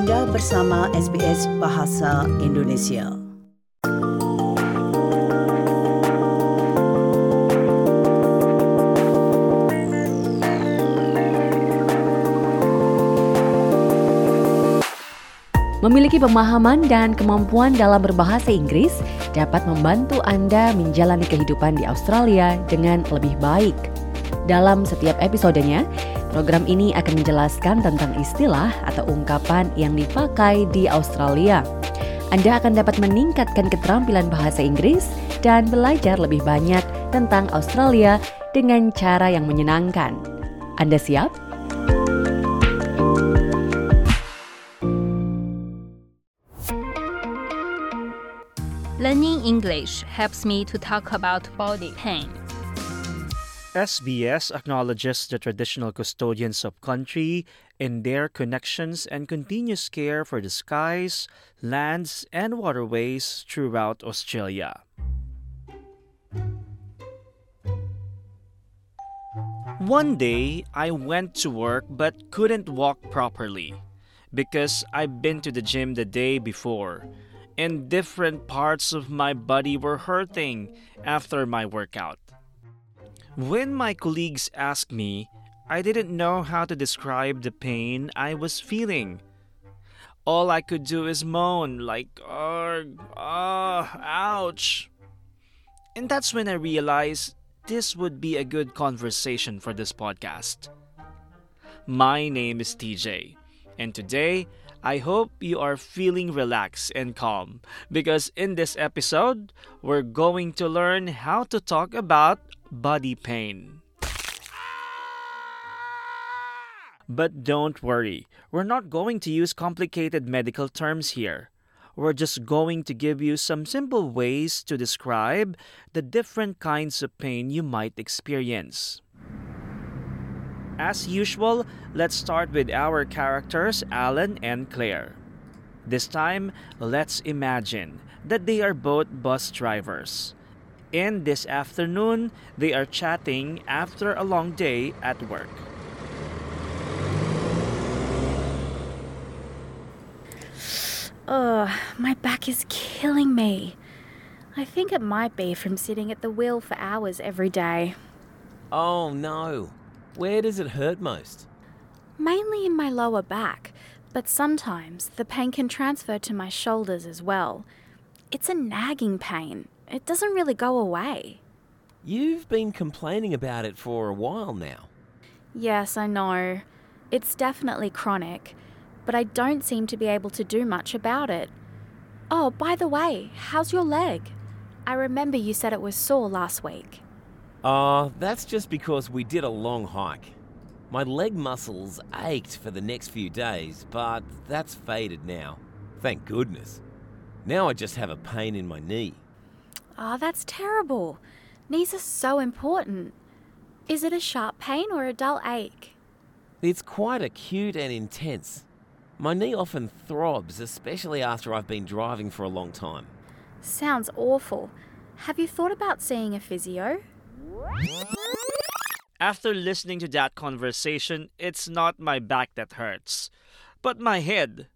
Anda bersama SBS Bahasa Indonesia. Memiliki pemahaman dan kemampuan dalam berbahasa Inggris dapat membantu Anda menjalani kehidupan di Australia dengan lebih baik. Dalam setiap episodenya, program ini akan menjelaskan tentang istilah atau ungkapan yang dipakai di Australia. Anda akan dapat meningkatkan keterampilan bahasa Inggris dan belajar lebih banyak tentang Australia dengan cara yang menyenangkan. Anda siap? Learning English helps me to talk about body pain. SBS acknowledges the traditional custodians of country in their connections and continuous care for the skies, lands, and waterways throughout Australia. One day, I went to work but couldn't walk properly because I'd been to the gym the day before and different parts of my body were hurting after my workout. When my colleagues asked me, I didn't know how to describe the pain I was feeling. All I could do is moan, like, argh, ah, ouch. And that's when I realized this would be a good conversation for this podcast. My name is TJ, and today I hope you are feeling relaxed and calm because in this episode, we're going to learn how to talk about body pain. But don't worry, we're not going to use complicated medical terms here. We're just going to give you some simple ways to describe the different kinds of pain you might experience. As usual, let's start with our characters, Alan and Claire. This time, let's imagine that they are both bus drivers. And this afternoon, they are chatting after a long day at work. Ugh, my back is killing me. I think it might be from sitting at the wheel for hours every day. Oh no. Where does it hurt most? Mainly in my lower back, but sometimes the pain can transfer to my shoulders as well. It's a nagging pain. It doesn't really go away. You've been complaining about it for a while now. Yes, I know. It's definitely chronic, but I don't seem to be able to do much about it. Oh, by the way, how's your leg? I remember you said it was sore last week. Ah, that's just because we did a long hike. My leg muscles ached for the next few days, but that's faded now. Thank goodness. Now I just have a pain in my knee. Oh, that's terrible. Knees are so important. Is it a sharp pain or a dull ache? It's quite acute and intense. My knee often throbs, especially after I've been driving for a long time. Sounds awful. Have you thought about seeing a physio? After listening to that conversation, it's not my back that hurts, but my head.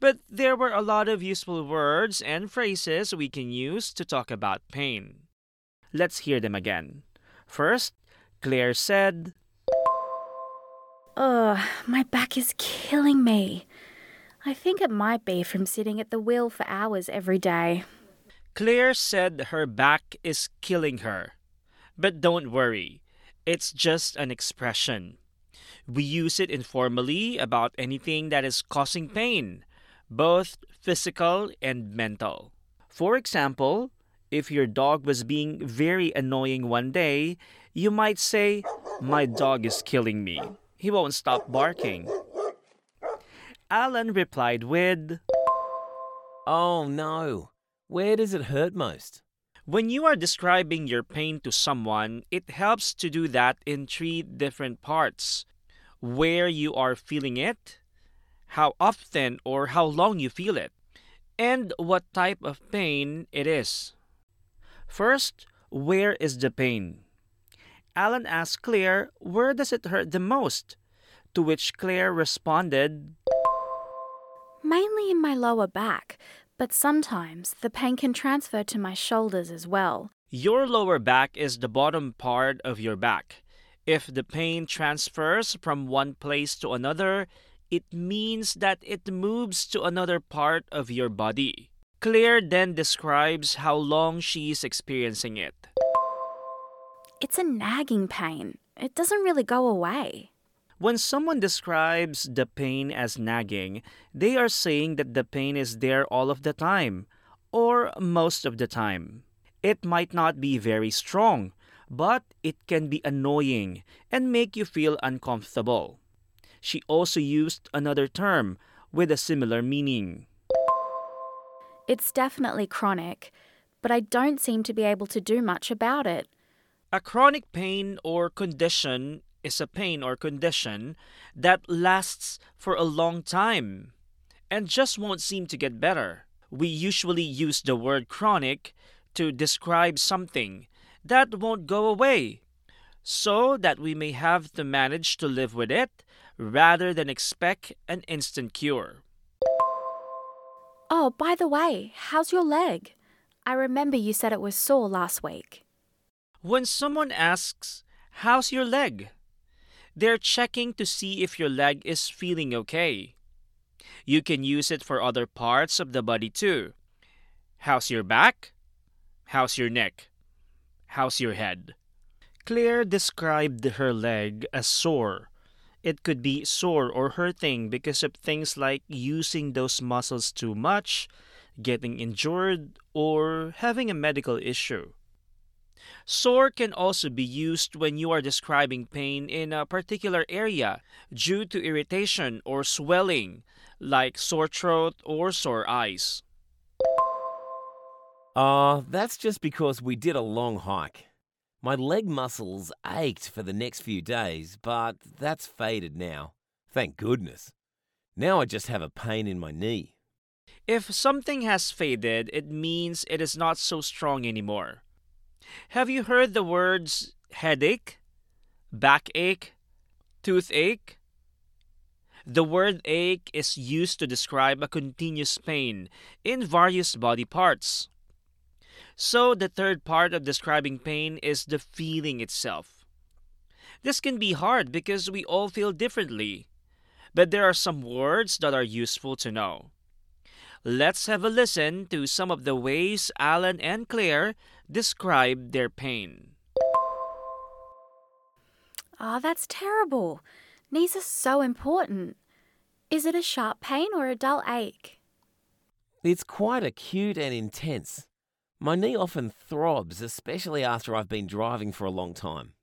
But there were a lot of useful words and phrases we can use to talk about pain. Let's hear them again. First, Claire said, Ugh, my back is killing me. I think it might be from sitting at the wheel for hours every day. Claire said her back is killing her. But don't worry, it's just an expression. We use it informally about anything that is causing pain, both physical and mental. For example, if your dog was being very annoying one day, you might say, My dog is killing me. He won't stop barking. Alan replied with, Oh no. Where does it hurt most? When you are describing your pain to someone, it helps to do that in three different parts where you are feeling it, how often or how long you feel it, and what type of pain it is. First, where is the pain? Alan asked Claire, Where does it hurt the most? To which Claire responded, mainly in my lower back, but sometimes the pain can transfer to my shoulders as well. Your lower back is the bottom part of your back. If the pain transfers from one place to another, it means that it moves to another part of your body. Claire then describes how long she is experiencing it. It's a nagging pain. It doesn't really go away. When someone describes the pain as nagging, they are saying that the pain is there all of the time, or most of the time. It might not be very strong, but it can be annoying and make you feel uncomfortable. She also used another term with a similar meaning. It's definitely chronic, but I don't seem to be able to do much about it. A chronic pain or condition is a pain or condition that lasts for a long time and just won't seem to get better. We usually use the word chronic to describe something that won't go away so that we may have to manage to live with it rather than expect an instant cure. Oh, by the way, how's your leg? I remember you said it was sore last week. When someone asks, How's your leg? they're checking to see if your leg is feeling okay. You can use it for other parts of the body too. How's your back? How's your neck? How's your head? Claire described her leg as sore. It could be sore or hurting because of things like using those muscles too much, getting injured, or having a medical issue. Sore can also be used when you are describing pain in a particular area due to irritation or swelling, like sore throat or sore eyes. Ah, that's just because we did a long hike. My leg muscles ached for the next few days, but that's faded now. Thank goodness. Now I just have a pain in my knee. If something has faded, it means it is not so strong anymore. Have you heard the words headache, backache, toothache? The word ache is used to describe a continuous pain in various body parts. So, the third part of describing pain is the feeling itself. This can be hard because we all feel differently, but there are some words that are useful to know. Let's have a listen to some of the ways Alan and Claire describe their pain. Oh, that's terrible. Knees are so important. Is it a sharp pain or a dull ache? It's quite acute and intense. My knee often throbs, especially after I've been driving for a long time.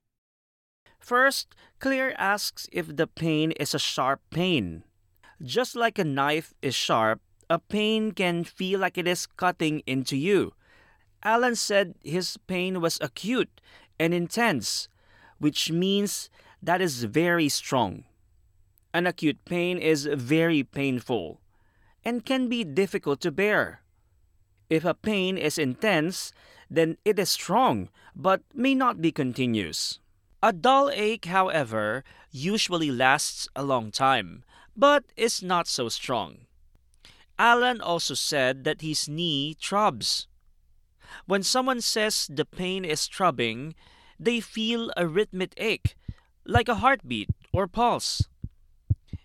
First, Claire asks if the pain is a sharp pain. Just like a knife is sharp, a pain can feel like it is cutting into you. Alan said his pain was acute and intense, which means that is very strong. An acute pain is very painful and can be difficult to bear. If a pain is intense, then it is strong but may not be continuous. A dull ache, however, usually lasts a long time but is not so strong. Alan also said that his knee throbs. When someone says the pain is throbbing, they feel a rhythmic ache, like a heartbeat or pulse.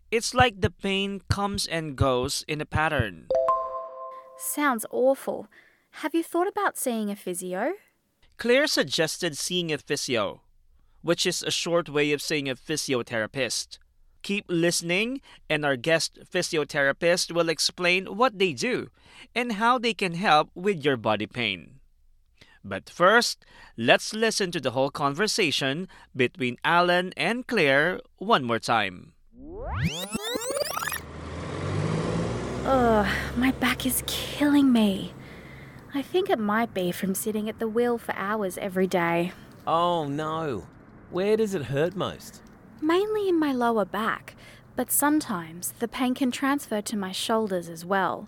It's like the pain comes and goes in a pattern. Sounds awful. Have you thought about seeing a physio? Claire suggested seeing a physio, which is a short way of saying a physiotherapist. Keep listening, and our guest physiotherapist will explain what they do and how they can help with your body pain. But first, let's listen to the whole conversation between Alan and Claire one more time. Ugh, my back is killing me. I think it might be from sitting at the wheel for hours every day. Oh no. Where does it hurt most? Mainly in my lower back, but sometimes the pain can transfer to my shoulders as well.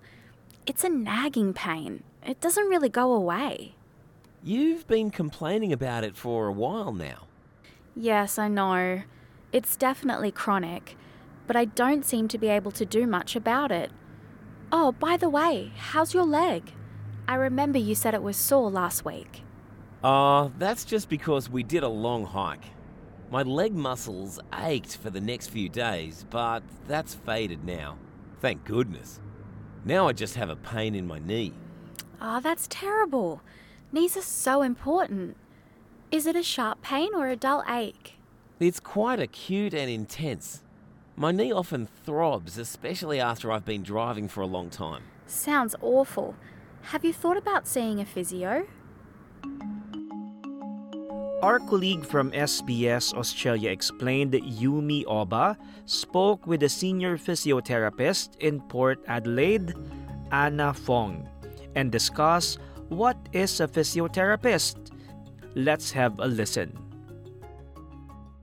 It's a nagging pain. It doesn't really go away. You've been complaining about it for a while now. Yes, I know. It's definitely chronic, but I don't seem to be able to do much about it. Oh, by the way, how's your leg? I remember you said it was sore last week. Oh, that's just because we did a long hike. My leg muscles ached for the next few days, but that's faded now. Thank goodness. Now I just have a pain in my knee. Oh, that's terrible. Knees are so important. Is it a sharp pain or a dull ache? It's quite acute and intense. My knee often throbs, especially after I've been driving for a long time. Sounds awful. Have you thought about seeing a physio? Our colleague from SBS Australia explained that Yumi Oba spoke with a senior physiotherapist in Port Adelaide, Anna Fong, and discussed what is a physiotherapist. Let's have a listen.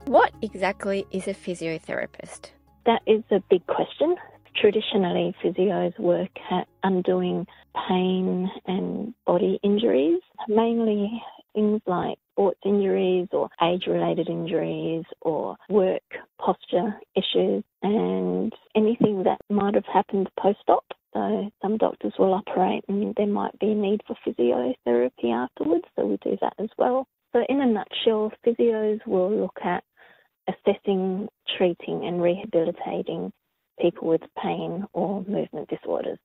What exactly is a physiotherapist? That is a big question. Traditionally, physios work at undoing pain and body injuries, mainly things like sports injuries or age related injuries or work posture issues and anything that might have happened post op. So, some doctors will operate and there might be a need for physiotherapy afterwards, so we do that as well. So, in a nutshell, physios will look at assessing, treating, and rehabilitating people with pain or movement disorders.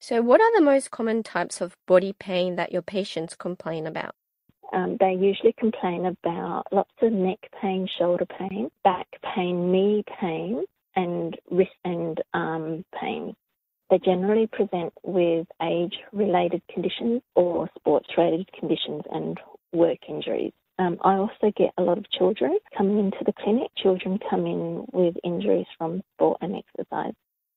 So, what are the most common types of body pain that your patients complain about? Um, they usually complain about lots of neck pain, shoulder pain, back pain, knee pain, and wrist and arm pain. They generally present with age related conditions or sports related conditions and work injuries. Um, I also get a lot of children coming into the clinic. Children come in with injuries from sport and exercise.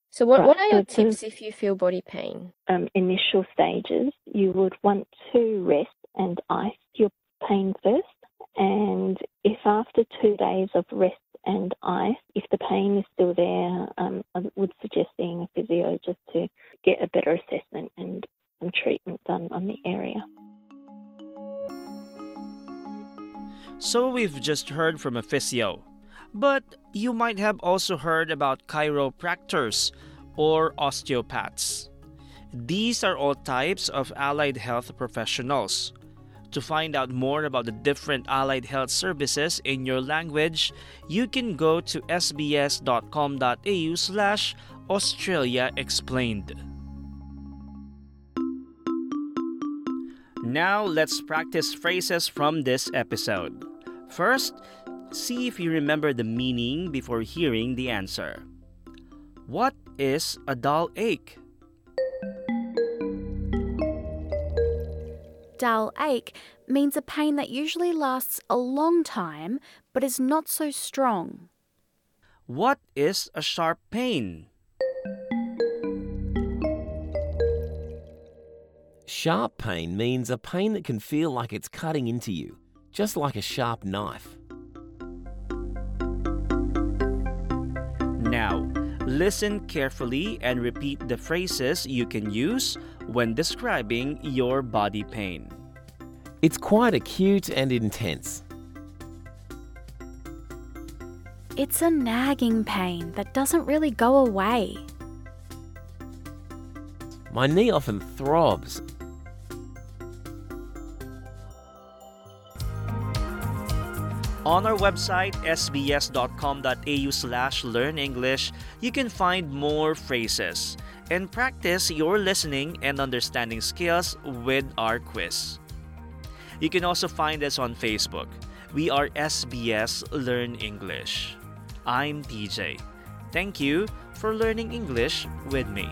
So, what, Right, what are your so tips if you feel body pain? Um, initial stages, you would want to rest and ice your pain first. And if after two days of rest and ice, if the pain is still there, um, I would suggest seeing a physio just to get a better assessment and some treatment done on the area. So we've just heard from a physio. But you might have also heard about chiropractors or osteopaths. These are all types of allied health professionals. To find out more about the different allied health services in your language, you can go to sbs.com.au slash Australia Explained. Now let's practice phrases from this episode. First, see if you remember the meaning before hearing the answer. What is a dull ache? Dull ache means a pain that usually lasts a long time but is not so strong. What is a sharp pain? Sharp pain means a pain that can feel like it's cutting into you, just like a sharp knife. Now, listen carefully and repeat the phrases you can use when describing your body pain. It's quite acute and intense. It's a nagging pain that doesn't really go away. My knee often throbs. On our website, sbs.com.au slash learn English, you can find more phrases and practice your listening and understanding skills with our quiz. You can also find us on Facebook. We are SBS Learn English. I'm TJ. Thank you for learning English with me.